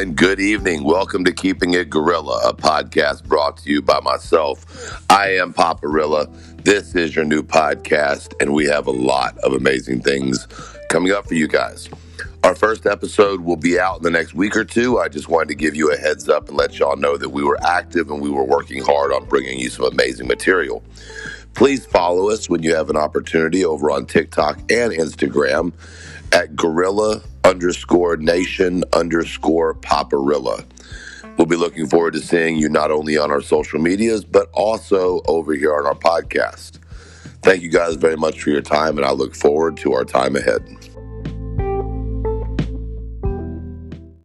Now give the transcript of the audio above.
and good evening. Welcome to Keeping It Gorilla, a podcast brought to you by myself. I am Paparilla. This is your new podcast, and we have a lot of amazing things coming up for you guys. Our first episode will be out in the next week or two. I just wanted to give you a heads up and let y'all know that we were active and we were working hard on bringing you some amazing material. Please follow us when you have an opportunity over on TikTok and Instagram at gorilla underscore nation underscore paparilla. We'll be looking forward to seeing you not only on our social medias, but also over here on our podcast. Thank you guys very much for your time, and I look forward to our time ahead.